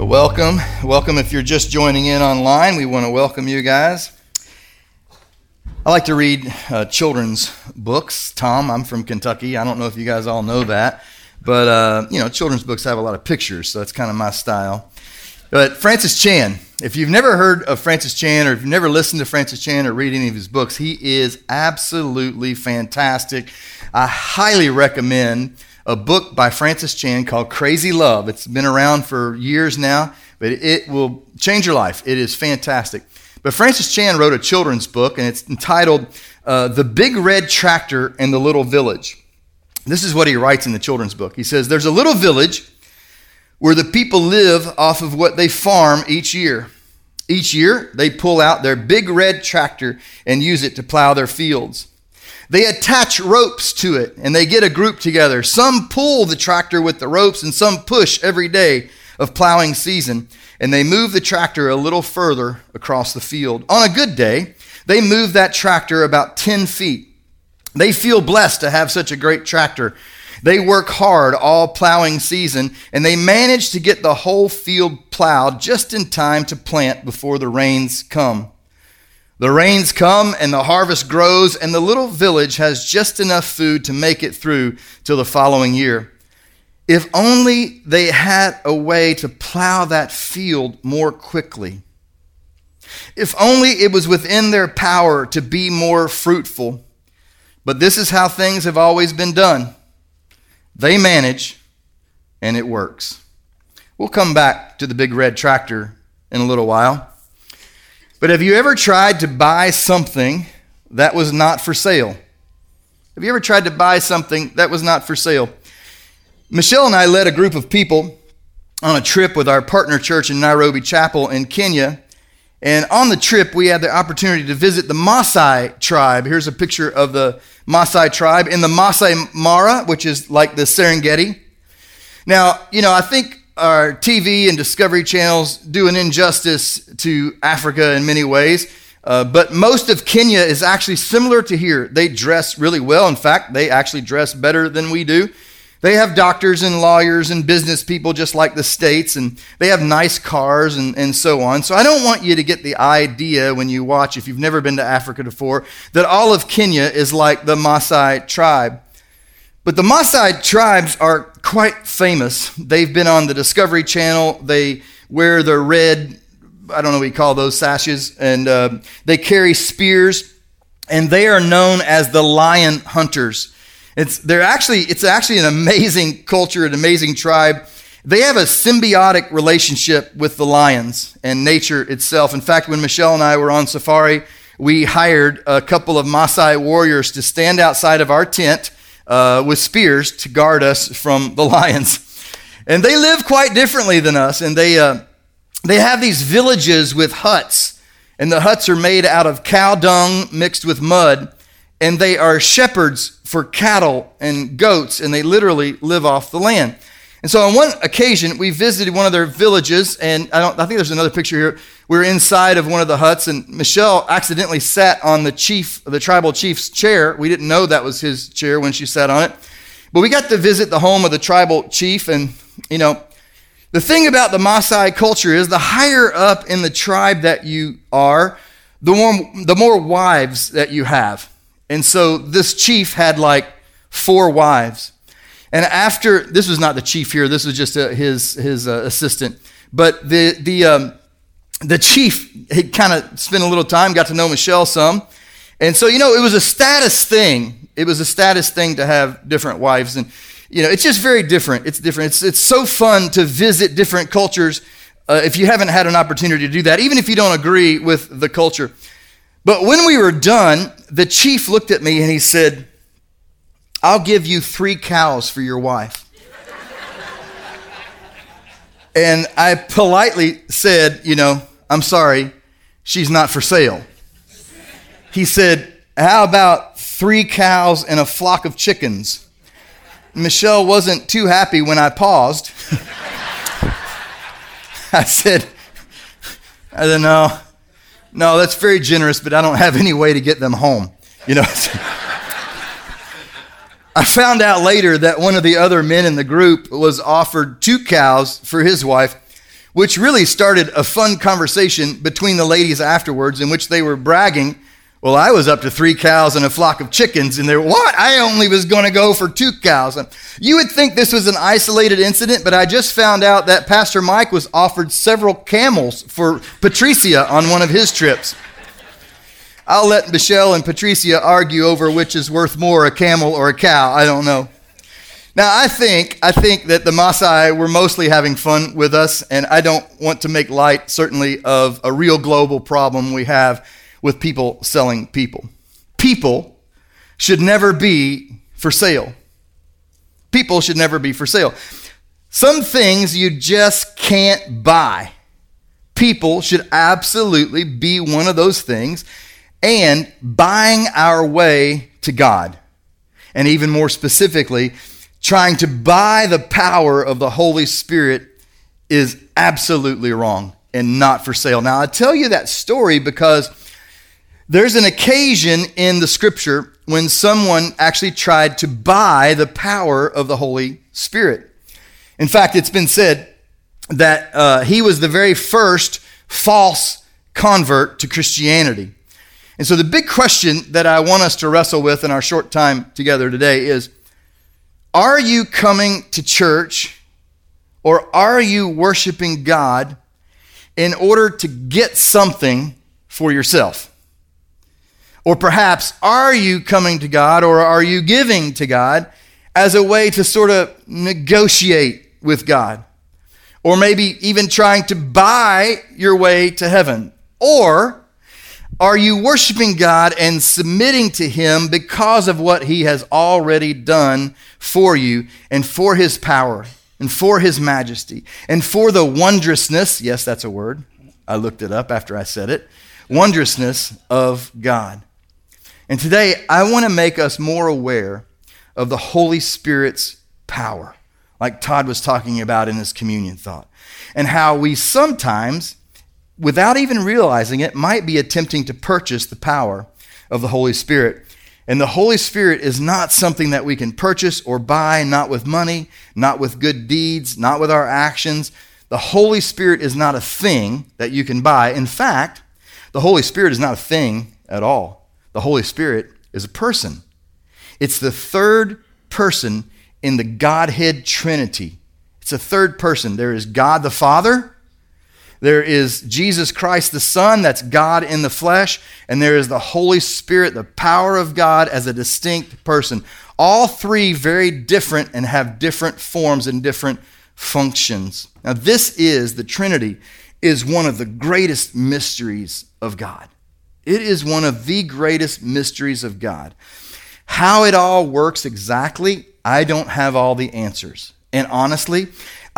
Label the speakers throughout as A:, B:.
A: Well, welcome. Welcome if you're just joining in online. We want to welcome you guys. I like to read uh, children's books. Tom, I'm from Kentucky. I don't know if you guys all know that, but uh, you know, children's books have a lot of pictures, so that's kind of my style. But Francis Chan, if you've never heard of Francis Chan or if you've never listened to Francis Chan or read any of his books, he is absolutely fantastic. I highly recommend a book by Francis Chan called Crazy Love. It's been around for years now, but it will change your life. It is fantastic. But Francis Chan wrote a children's book, and it's entitled uh, The Big Red Tractor and the Little Village. This is what he writes in the children's book. He says, There's a little village where the people live off of what they farm each year. Each year, they pull out their big red tractor and use it to plow their fields. They attach ropes to it and they get a group together. Some pull the tractor with the ropes and some push every day of plowing season. And they move the tractor a little further across the field. On a good day, they move that tractor about 10 feet. They feel blessed to have such a great tractor. They work hard all plowing season and they manage to get the whole field plowed just in time to plant before the rains come. The rains come and the harvest grows, and the little village has just enough food to make it through till the following year. If only they had a way to plow that field more quickly. If only it was within their power to be more fruitful. But this is how things have always been done. They manage, and it works. We'll come back to the big red tractor in a little while. But have you ever tried to buy something that was not for sale? Have you ever tried to buy something that was not for sale? Michelle and I led a group of people on a trip with our partner church in Nairobi Chapel in Kenya. And on the trip, we had the opportunity to visit the Maasai tribe. Here's a picture of the Maasai tribe in the Maasai Mara, which is like the Serengeti. Now, you know, I think our TV and Discovery channels do an injustice to Africa in many ways. Uh, but most of Kenya is actually similar to here. They dress really well. In fact, they actually dress better than we do. They have doctors and lawyers and business people just like the States, and they have nice cars and, and so on. So I don't want you to get the idea when you watch, if you've never been to Africa before, that all of Kenya is like the Maasai tribe. But the Maasai tribes are quite famous. They've been on the Discovery Channel. They wear their red, I don't know what you call those sashes, and uh, they carry spears, and they are known as the lion hunters. It's, they're actually, it's actually an amazing culture, an amazing tribe. They have a symbiotic relationship with the lions and nature itself. In fact, when Michelle and I were on safari, we hired a couple of Maasai warriors to stand outside of our tent uh, with spears to guard us from the lions. And they live quite differently than us. And they, uh, they have these villages with huts. And the huts are made out of cow dung mixed with mud. And they are shepherds for cattle and goats. And they literally live off the land. And so on one occasion, we visited one of their villages, and I, don't, I think there's another picture here. We were inside of one of the huts, and Michelle accidentally sat on the chief, the tribal chief's chair. We didn't know that was his chair when she sat on it. But we got to visit the home of the tribal chief, and, you know, the thing about the Maasai culture is the higher up in the tribe that you are, the more, the more wives that you have. And so this chief had like four wives. And after, this was not the chief here, this was just a, his, his uh, assistant. But the, the, um, the chief had kind of spent a little time, got to know Michelle some. And so, you know, it was a status thing. It was a status thing to have different wives. And, you know, it's just very different. It's different. It's, it's so fun to visit different cultures uh, if you haven't had an opportunity to do that, even if you don't agree with the culture. But when we were done, the chief looked at me and he said, I'll give you three cows for your wife. and I politely said, You know, I'm sorry, she's not for sale. He said, How about three cows and a flock of chickens? Michelle wasn't too happy when I paused. I said, I don't know. No, that's very generous, but I don't have any way to get them home. You know. I found out later that one of the other men in the group was offered two cows for his wife, which really started a fun conversation between the ladies afterwards in which they were bragging. Well, I was up to three cows and a flock of chickens, and they're, what? I only was going to go for two cows. And you would think this was an isolated incident, but I just found out that Pastor Mike was offered several camels for Patricia on one of his trips. I'll let Michelle and Patricia argue over which is worth more, a camel or a cow. I don't know. Now, I think, I think that the Maasai were mostly having fun with us, and I don't want to make light, certainly, of a real global problem we have with people selling people. People should never be for sale. People should never be for sale. Some things you just can't buy. People should absolutely be one of those things, and buying our way to God. And even more specifically, trying to buy the power of the Holy Spirit is absolutely wrong and not for sale. Now, I tell you that story because there's an occasion in the scripture when someone actually tried to buy the power of the Holy Spirit. In fact, it's been said that uh, he was the very first false convert to Christianity. And so, the big question that I want us to wrestle with in our short time together today is are you coming to church or are you worshiping God in order to get something for yourself? Or perhaps, are you coming to God or are you giving to God as a way to sort of negotiate with God? Or maybe even trying to buy your way to heaven? Or are you worshiping God and submitting to Him because of what He has already done for you and for His power and for His majesty and for the wondrousness? Yes, that's a word. I looked it up after I said it. Wondrousness of God. And today, I want to make us more aware of the Holy Spirit's power, like Todd was talking about in his communion thought, and how we sometimes without even realizing it, might be attempting to purchase the power of the Holy Spirit. And the Holy Spirit is not something that we can purchase or buy, not with money, not with good deeds, not with our actions. The Holy Spirit is not a thing that you can buy. In fact, the Holy Spirit is not a thing at all. The Holy Spirit is a person. It's the third person in the Godhead Trinity. It's a third person. There is God the Father, there is Jesus Christ the Son, that's God in the flesh, and there is the Holy Spirit, the power of God as a distinct person. All three very different and have different forms and different functions. Now, this is the Trinity, is one of the greatest mysteries of God. It is one of the greatest mysteries of God. How it all works exactly, I don't have all the answers. And honestly,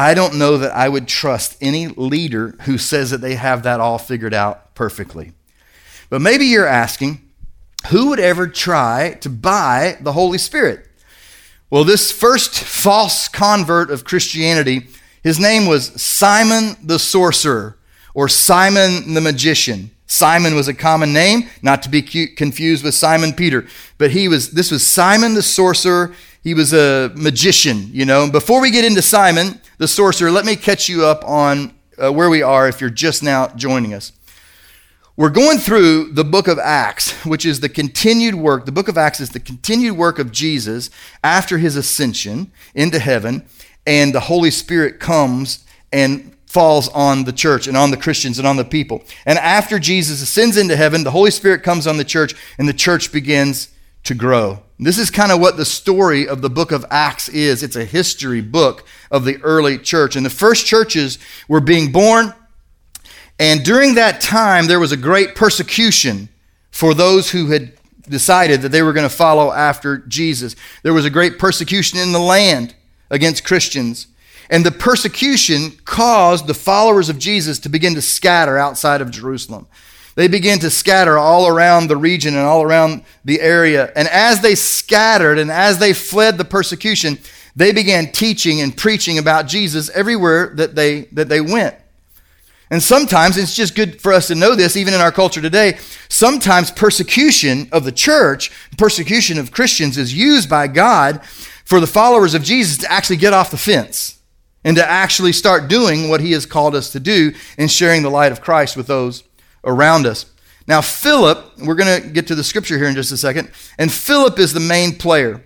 A: I don't know that I would trust any leader who says that they have that all figured out perfectly. But maybe you're asking, who would ever try to buy the Holy Spirit? Well, this first false convert of Christianity, his name was Simon the Sorcerer or Simon the Magician. Simon was a common name, not to be confused with Simon Peter, but he was this was Simon the Sorcerer. He was a magician, you know. Before we get into Simon, the sorcerer, let me catch you up on uh, where we are if you're just now joining us. We're going through the book of Acts, which is the continued work. The book of Acts is the continued work of Jesus after his ascension into heaven, and the Holy Spirit comes and falls on the church and on the Christians and on the people. And after Jesus ascends into heaven, the Holy Spirit comes on the church, and the church begins to grow. This is kind of what the story of the book of Acts is. It's a history book of the early church. And the first churches were being born. And during that time, there was a great persecution for those who had decided that they were going to follow after Jesus. There was a great persecution in the land against Christians. And the persecution caused the followers of Jesus to begin to scatter outside of Jerusalem. They began to scatter all around the region and all around the area. And as they scattered and as they fled the persecution, they began teaching and preaching about Jesus everywhere that they, that they went. And sometimes, it's just good for us to know this, even in our culture today, sometimes persecution of the church, persecution of Christians is used by God for the followers of Jesus to actually get off the fence and to actually start doing what he has called us to do in sharing the light of Christ with those around us. Now, Philip, we're going to get to the scripture here in just a second, and Philip is the main player.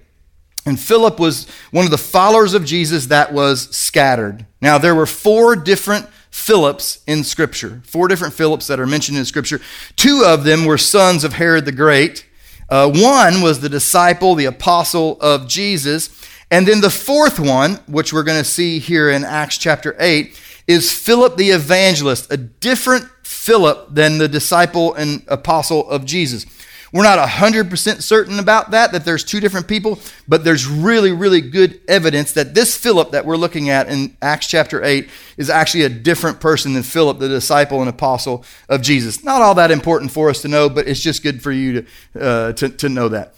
A: And Philip was one of the followers of Jesus that was scattered. Now, there were four different Philips in Scripture, four different Philips that are mentioned in Scripture. Two of them were sons of Herod the Great. Uh, one was the disciple, the apostle of Jesus. And then the fourth one, which we're going to see here in Acts chapter 8, is Philip the evangelist, a different Philip than the disciple and apostle of Jesus. We're not 100% certain about that, that there's two different people, but there's really, really good evidence that this Philip that we're looking at in Acts chapter 8 is actually a different person than Philip, the disciple and apostle of Jesus. Not all that important for us to know, but it's just good for you to, uh, to, to know that.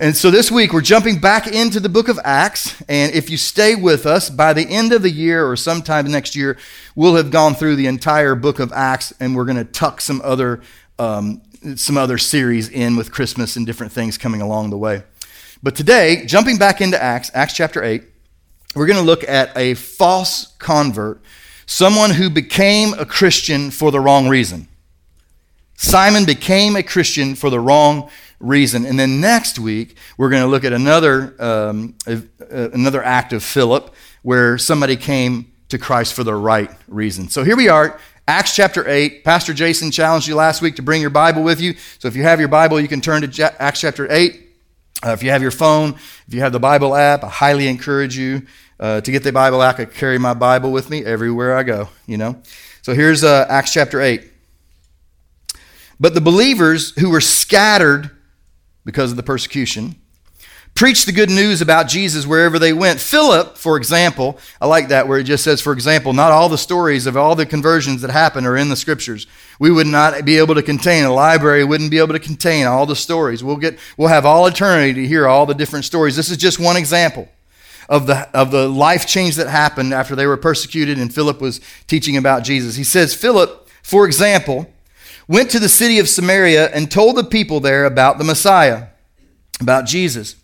A: And so this week we're jumping back into the book of Acts. And if you stay with us, by the end of the year or sometime next year, we'll have gone through the entire book of Acts and we're going to tuck some other, um, some other series in with Christmas and different things coming along the way. But today, jumping back into Acts, Acts chapter 8, we're going to look at a false convert, someone who became a Christian for the wrong reason. Simon became a Christian for the wrong reason. And then next week, we're going to look at another, um, another act of Philip where somebody came to Christ for the right reason. So here we are, Acts chapter 8. Pastor Jason challenged you last week to bring your Bible with you. So if you have your Bible, you can turn to Acts chapter 8. Uh, if you have your phone, if you have the Bible app, I highly encourage you uh, to get the Bible app. I carry my Bible with me everywhere I go, you know. So here's uh, Acts chapter 8. But the believers who were scattered because of the persecution. preached the good news about Jesus wherever they went. Philip, for example, I like that where it just says, for example, not all the stories of all the conversions that happen are in the scriptures. We would not be able to contain, a library wouldn't be able to contain all the stories. We'll, get, we'll have all eternity to hear all the different stories. This is just one example of the, of the life change that happened after they were persecuted and Philip was teaching about Jesus. He says, Philip, for example, went to the city of Samaria and told the people there about the Messiah, about Jesus.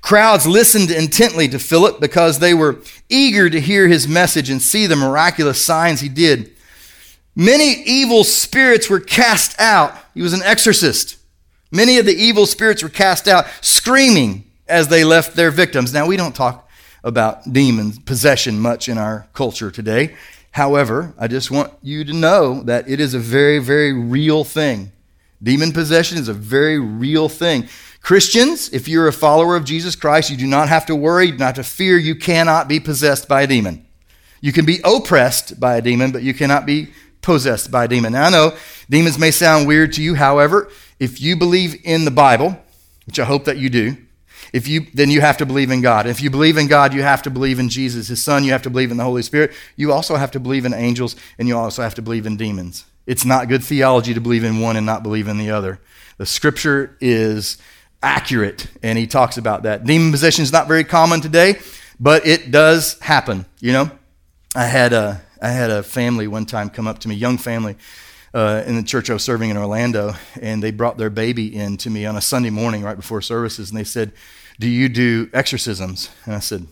A: Crowds listened intently to Philip because they were eager to hear his message and see the miraculous signs he did. Many evil spirits were cast out. He was an exorcist. Many of the evil spirits were cast out, screaming as they left their victims. Now, we don't talk about demons, possession much in our culture today. However, I just want you to know that it is a very, very real thing. Demon possession is a very real thing. Christians, if you're a follower of Jesus Christ, you do not have to worry, you do not have to fear, you cannot be possessed by a demon. You can be oppressed by a demon, but you cannot be possessed by a demon. Now, I know demons may sound weird to you. However, if you believe in the Bible, which I hope that you do, if you, then you have to believe in God. If you believe in God, you have to believe in Jesus, his son. You have to believe in the Holy Spirit. You also have to believe in angels, and you also have to believe in demons. It's not good theology to believe in one and not believe in the other. The scripture is accurate, and he talks about that. Demon possession is not very common today, but it does happen. You know, I had a, I had a family one time come up to me, young family, uh, in the church I was serving in Orlando, and they brought their baby in to me on a Sunday morning right before services, and they said, do you do exorcisms? And I said,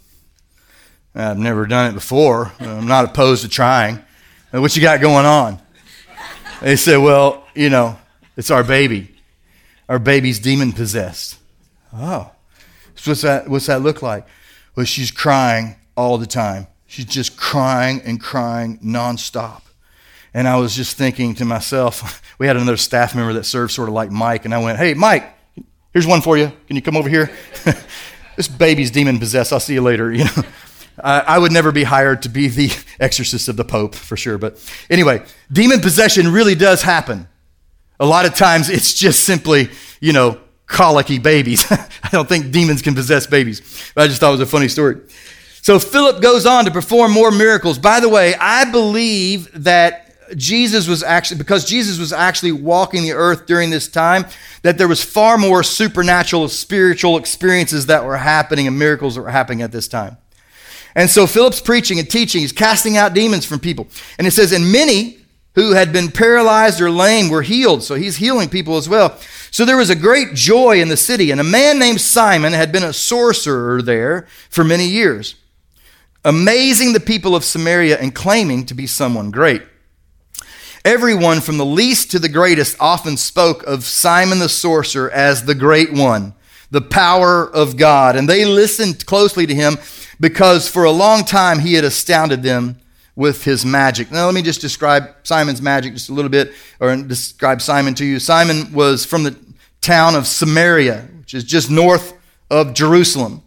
A: I've never done it before. I'm not opposed to trying. What you got going on? They said, Well, you know, it's our baby. Our baby's demon possessed. Oh. So what's that, what's that look like? Well, she's crying all the time. She's just crying and crying nonstop. And I was just thinking to myself, we had another staff member that served sort of like Mike, and I went, Hey, Mike, Here's one for you. Can you come over here? this baby's demon possessed. I'll see you later. You know, I, I would never be hired to be the exorcist of the Pope for sure. But anyway, demon possession really does happen. A lot of times it's just simply, you know, colicky babies. I don't think demons can possess babies. But I just thought it was a funny story. So Philip goes on to perform more miracles. By the way, I believe that Jesus was actually, because Jesus was actually walking the earth during this time, that there was far more supernatural, spiritual experiences that were happening and miracles that were happening at this time. And so Philip's preaching and teaching, he's casting out demons from people. And it says, and many who had been paralyzed or lame were healed. So he's healing people as well. So there was a great joy in the city. And a man named Simon had been a sorcerer there for many years. amazing the people of Samaria and claiming to be someone great. Everyone from the least to the greatest often spoke of Simon the sorcerer as the great one, the power of God. And they listened closely to him because for a long time he had astounded them with his magic. Now, let me just describe Simon's magic just a little bit, or describe Simon to you. Simon was from the town of Samaria, which is just north of Jerusalem.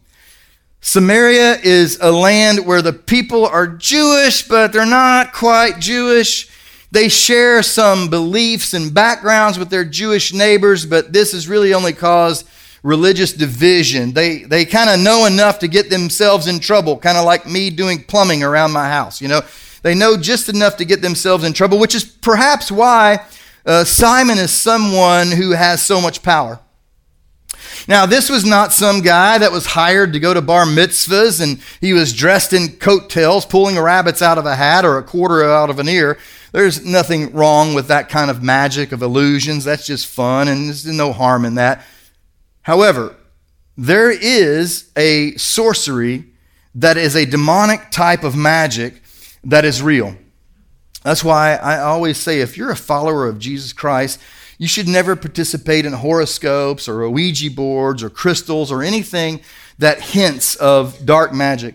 A: Samaria is a land where the people are Jewish, but they're not quite Jewish. They share some beliefs and backgrounds with their Jewish neighbors, but this has really only caused religious division. They, they kind of know enough to get themselves in trouble, kind of like me doing plumbing around my house. You know, they know just enough to get themselves in trouble, which is perhaps why uh, Simon is someone who has so much power. Now, this was not some guy that was hired to go to bar mitzvahs and he was dressed in coattails, pulling rabbits out of a hat or a quarter out of an ear. There's nothing wrong with that kind of magic of illusions. That's just fun, and there's no harm in that. However, there is a sorcery that is a demonic type of magic that is real. That's why I always say if you're a follower of Jesus Christ, you should never participate in horoscopes or Ouija boards or crystals or anything that hints of dark magic,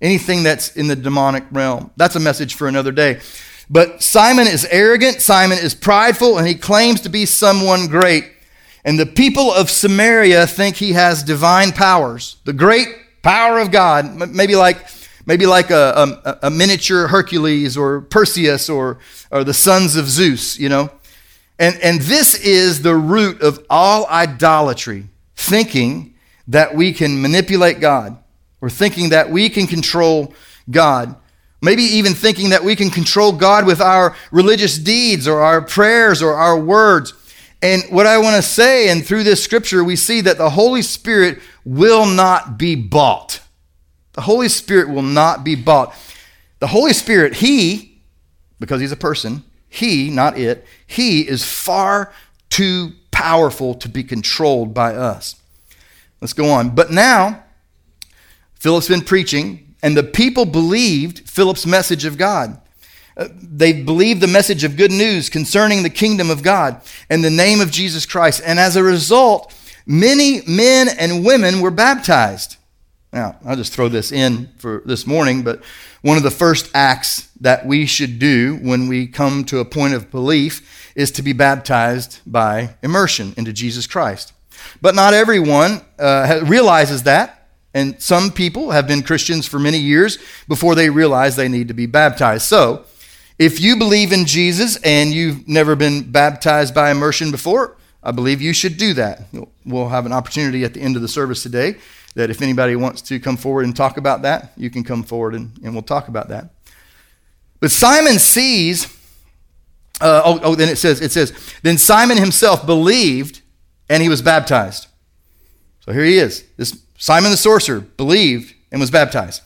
A: anything that's in the demonic realm. That's a message for another day. But Simon is arrogant, Simon is prideful, and he claims to be someone great. And the people of Samaria think he has divine powers, the great power of God, maybe like maybe like a, a, a miniature Hercules or Perseus or, or the sons of Zeus, you know. And, and this is the root of all idolatry, thinking that we can manipulate God or thinking that we can control God. Maybe even thinking that we can control God with our religious deeds or our prayers or our words. And what I want to say, and through this scripture, we see that the Holy Spirit will not be bought. The Holy Spirit will not be bought. The Holy Spirit, He, because He's a person, he, not it, he is far too powerful to be controlled by us. Let's go on. But now, Philip's been preaching, and the people believed Philip's message of God. Uh, they believed the message of good news concerning the kingdom of God and the name of Jesus Christ. And as a result, many men and women were baptized. Now, I'll just throw this in for this morning, but one of the first acts that we should do when we come to a point of belief is to be baptized by immersion into Jesus Christ. But not everyone uh, realizes that, and some people have been Christians for many years before they realize they need to be baptized. So, if you believe in Jesus and you've never been baptized by immersion before, I believe you should do that. We'll have an opportunity at the end of the service today that if anybody wants to come forward and talk about that, you can come forward and, and we'll talk about that. But Simon sees, uh, oh, oh, then it says, it says, then Simon himself believed and he was baptized. So here he is. This Simon the sorcerer believed and was baptized.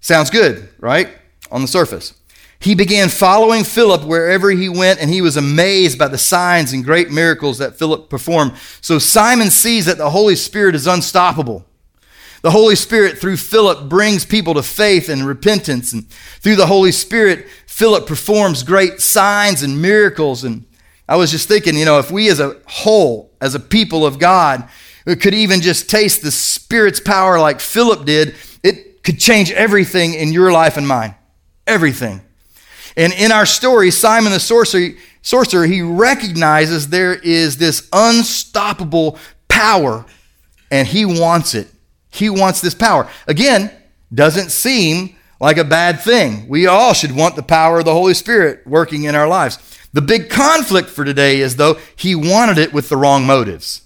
A: Sounds good, right? On the surface. He began following Philip wherever he went, and he was amazed by the signs and great miracles that Philip performed. So Simon sees that the Holy Spirit is unstoppable. The Holy Spirit, through Philip, brings people to faith and repentance. And through the Holy Spirit, Philip performs great signs and miracles. And I was just thinking, you know, if we as a whole, as a people of God, could even just taste the Spirit's power like Philip did, it could change everything in your life and mine. Everything. And in our story, Simon the sorcerer, sorcerer he recognizes there is this unstoppable power, and he wants it. He wants this power. Again, doesn't seem like a bad thing. We all should want the power of the Holy Spirit working in our lives. The big conflict for today is, though, he wanted it with the wrong motives.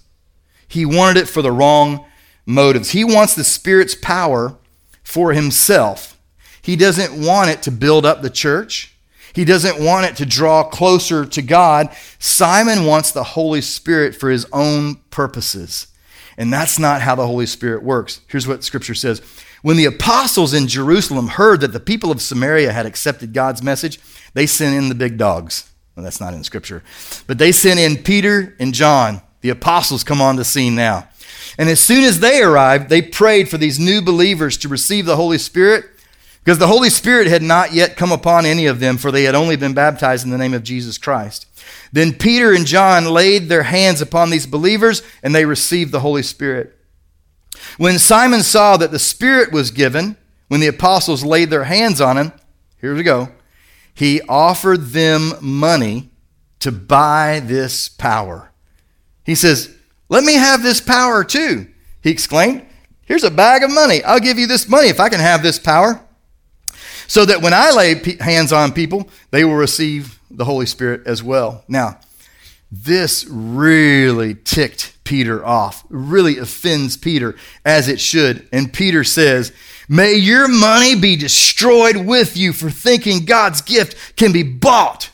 A: He wanted it for the wrong motives. He wants the Spirit's power for himself. He doesn't want it to build up the church. He doesn't want it to draw closer to God. Simon wants the Holy Spirit for his own purposes. And that's not how the Holy Spirit works. Here's what Scripture says When the apostles in Jerusalem heard that the people of Samaria had accepted God's message, they sent in the big dogs. Well, that's not in Scripture. But they sent in Peter and John. The apostles come on the scene now. And as soon as they arrived, they prayed for these new believers to receive the Holy Spirit. because the Holy Spirit had not yet come upon any of them, for they had only been baptized in the name of Jesus Christ. Then Peter and John laid their hands upon these believers, and they received the Holy Spirit. When Simon saw that the Spirit was given, when the apostles laid their hands on him, here we go, he offered them money to buy this power. He says, Let me have this power too, he exclaimed. Here's a bag of money. I'll give you this money if I can have this power. So that when I lay hands on people, they will receive the Holy Spirit as well. Now, this really ticked Peter off, really offends Peter as it should. And Peter says, May your money be destroyed with you for thinking God's gift can be bought.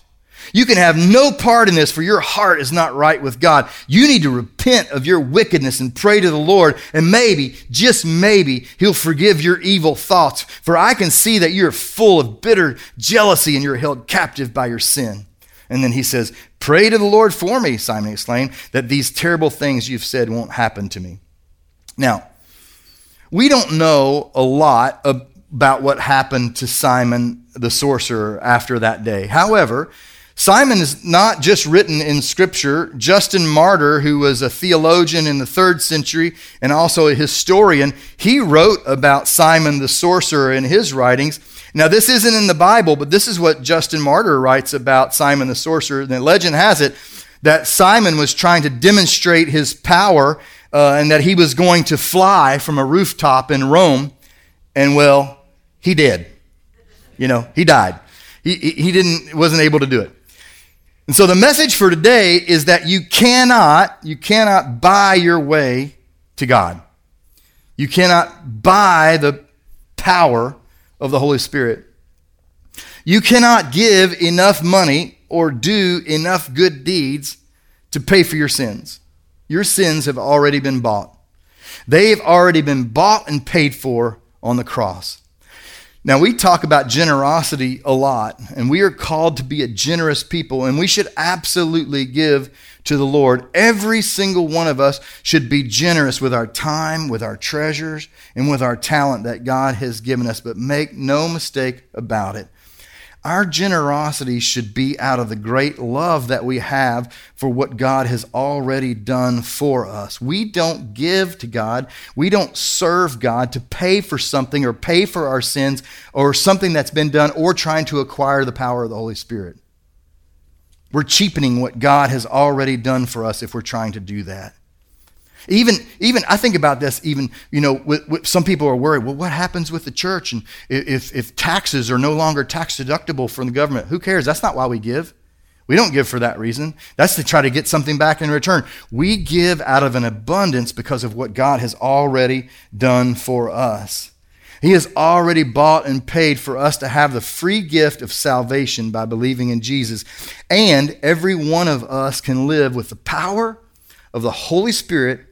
A: You can have no part in this, for your heart is not right with God. You need to repent of your wickedness and pray to the Lord, and maybe, just maybe, He'll forgive your evil thoughts. For I can see that you're full of bitter jealousy and you're held captive by your sin. And then he says, Pray to the Lord for me, Simon exclaimed, that these terrible things you've said won't happen to me. Now, we don't know a lot about what happened to Simon the sorcerer after that day. However, Simon is not just written in Scripture. Justin Martyr, who was a theologian in the third century and also a historian, he wrote about Simon the sorcerer in his writings. Now, this isn't in the Bible, but this is what Justin Martyr writes about Simon the sorcerer. The legend has it that Simon was trying to demonstrate his power uh, and that he was going to fly from a rooftop in Rome. And well, he did. You know, he died. He, he didn't, wasn't able to do it. And so the message for today is that you cannot, you cannot buy your way to God. You cannot buy the power of the Holy Spirit. You cannot give enough money or do enough good deeds to pay for your sins. Your sins have already been bought. They've already been bought and paid for on the cross. Now, we talk about generosity a lot, and we are called to be a generous people, and we should absolutely give to the Lord. Every single one of us should be generous with our time, with our treasures, and with our talent that God has given us. But make no mistake about it. Our generosity should be out of the great love that we have for what God has already done for us. We don't give to God, we don't serve God to pay for something or pay for our sins or something that's been done or trying to acquire the power of the Holy Spirit. We're cheapening what God has already done for us if we're trying to do that. Even, even I think about this. Even you know, with, with, some people are worried. Well, what happens with the church, and if if taxes are no longer tax deductible from the government? Who cares? That's not why we give. We don't give for that reason. That's to try to get something back in return. We give out of an abundance because of what God has already done for us. He has already bought and paid for us to have the free gift of salvation by believing in Jesus. And every one of us can live with the power of the Holy Spirit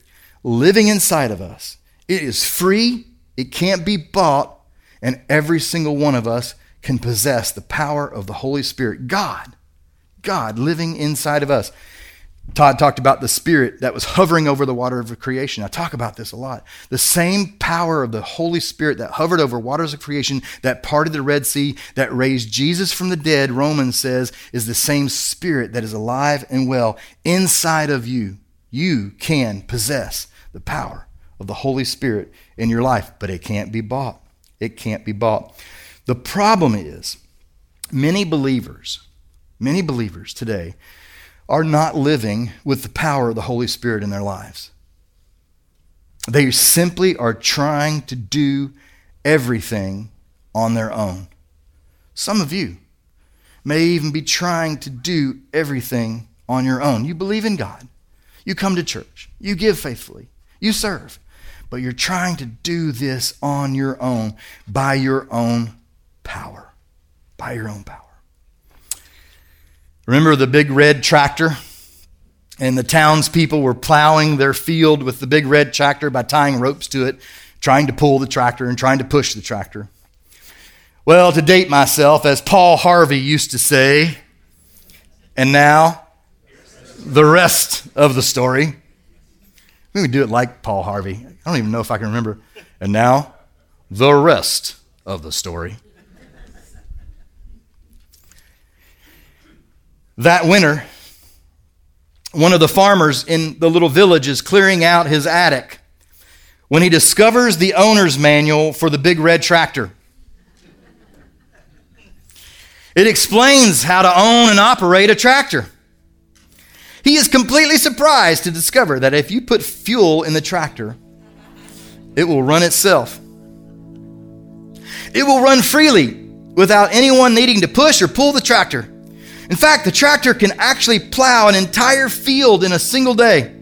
A: living inside of us. It is free, it can't be bought, and every single one of us can possess the power of the Holy Spirit. God, God living inside of us. Todd talked about the Spirit that was hovering over the water of creation. I talk about this a lot. The same power of the Holy Spirit that hovered over waters of creation, that parted the Red Sea, that raised Jesus from the dead, Romans says, is the same Spirit that is alive and well inside of you. You can possess the power of the Holy Spirit in your life, but it can't be bought. It can't be bought. The problem is, many believers, many believers today, are not living with the power of the Holy Spirit in their lives. They simply are trying to do everything on their own. Some of you may even be trying to do everything on your own. You believe in God, you come to church, you give faithfully, you serve, but you're trying to do this on your own, by your own power. By your own power. Remember the big red tractor? And the townspeople were plowing their field with the big red tractor by tying ropes to it, trying to pull the tractor and trying to push the tractor. Well, to date myself, as Paul Harvey used to say, and now the rest of the story. We would do it like Paul Harvey. I don't even know if I can remember. And now, the rest of the story. That winter, one of the farmers in the little village is clearing out his attic when he discovers the owner's manual for the big red tractor. It explains how to own and operate a tractor. He is completely surprised to discover that if you put fuel in the tractor, it will run itself. It will run freely without anyone needing to push or pull the tractor. In fact, the tractor can actually plow an entire field in a single day.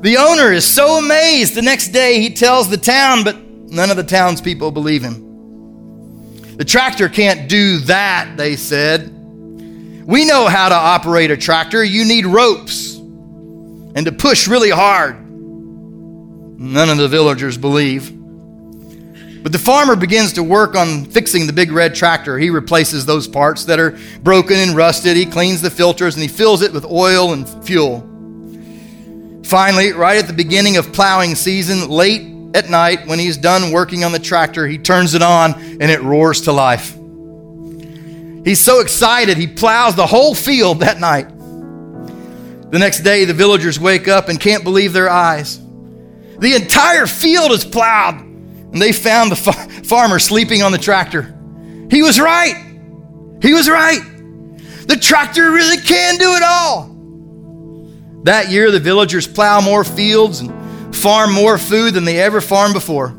A: The owner is so amazed the next day he tells the town, but none of the townspeople believe him. The tractor can't do that, they said. We know how to operate a tractor. You need ropes and to push really hard. None of the villagers believe. But the farmer begins to work on fixing the big red tractor. He replaces those parts that are broken and rusted. He cleans the filters and he fills it with oil and fuel. Finally, right at the beginning of plowing season, late at night, when he's done working on the tractor, he turns it on and it roars to life. He's so excited, he plows the whole field that night. The next day, the villagers wake up and can't believe their eyes. The entire field is plowed and they found the farmer sleeping on the tractor. He was right. He was right. The tractor really can do it all. That year, the villagers plow more fields and farm more food than they ever farmed before.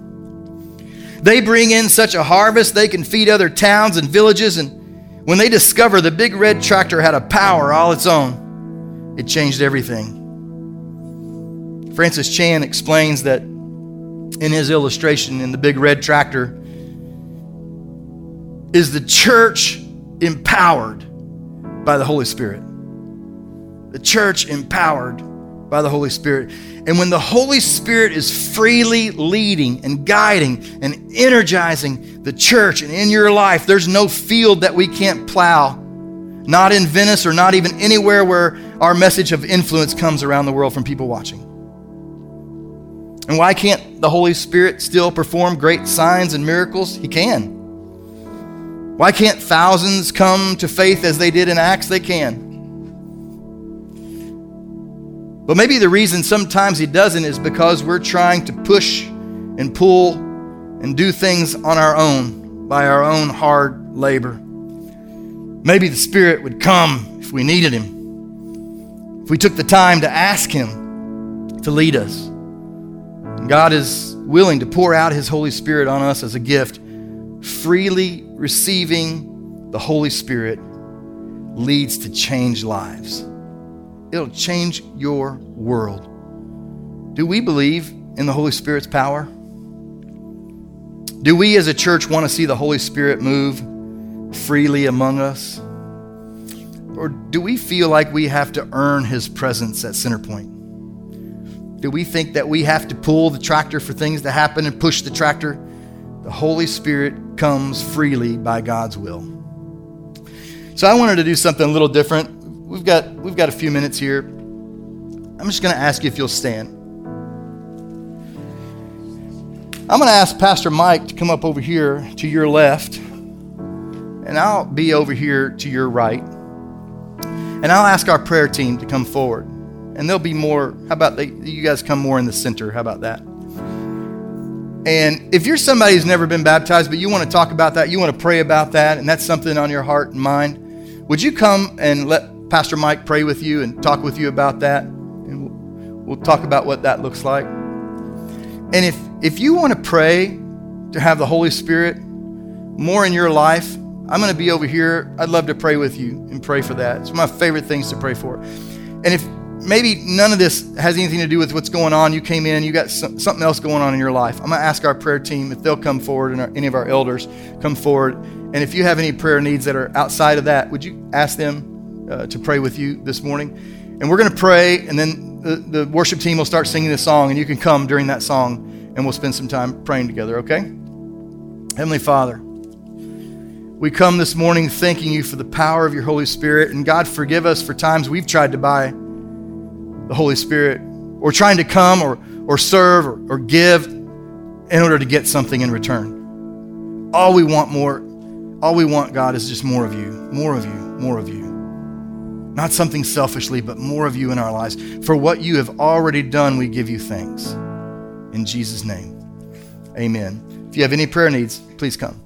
A: They bring in such a harvest they can feed other towns and villages. And when they discover the big red tractor had a power all its own, it changed everything. Francis Chan explains that in his illustration in the big red tractor is the church empowered by the Holy Spirit. The church empowered by the Holy Spirit. And when the Holy Spirit is freely leading and guiding and energizing the church and in your life, there's no field that we can't plow. Not in Venice or not even anywhere where our message of influence comes around the world from people watching. And why can't the Holy Spirit still perform great signs and miracles? He can. Why can't thousands come to faith as they did in Acts? They can. But maybe the reason sometimes He doesn't is because we're trying to push and pull and do things on our own by our own hard labor. Maybe the Spirit would come if we needed Him, if we took the time to ask Him to lead us. God is willing to pour out His Holy Spirit on us as a gift. Freely receiving the Holy Spirit leads to change lives. It'll change your world. Do we believe in the Holy Spirit's power? Do we as a church want to see the Holy Spirit move freely among us? Or do we feel like we have to earn His presence at Centerpoint? Do we think that we have to pull the tractor for things to happen and push the tractor? The Holy Spirit comes freely by God's will. So I wanted to do something a little different. We've got, we've got a few minutes here. I'm just going to ask you if you'll stand. I'm going to ask Pastor Mike to come up over here to your left, and I'll be over here to your right. And I'll ask our prayer team to come forward and there'll be more. How about they, you guys come more in the center? How about that? And if you're somebody who's never been baptized, but you want to talk about that, you want to pray about that, and that's something on your heart and mind, would you come and let Pastor Mike pray with you and talk with you about that? And we'll, we'll talk about what that looks like. And if, if you want to pray to have the Holy Spirit more in your life, I'm going to be over here. I'd love to pray with you and pray for that. It's one of my favorite things to pray for. And if maybe none of this has anything to do with what's going on. You came in, you got something else going on in your life. I'm going to ask our prayer team if they'll come forward and our, any of our elders come forward. And if you have any prayer needs that are outside of that, would you ask them uh, to pray with you this morning? And we're going to pray, and then the, the worship team will start singing a song, and you can come during that song, and we'll spend some time praying together, okay? Heavenly Father, we come this morning thanking you for the power of your Holy Spirit. And God, forgive us for times we've tried to buy the Holy Spirit or trying to come or, or serve or, or give in order to get something in return. All we want more, all we want, God, is just more of you, more of you, more of you. Not something selfishly, but more of you in our lives. For what you have already done, we give you thanks. In Jesus' name, amen. If you have any prayer needs, please come.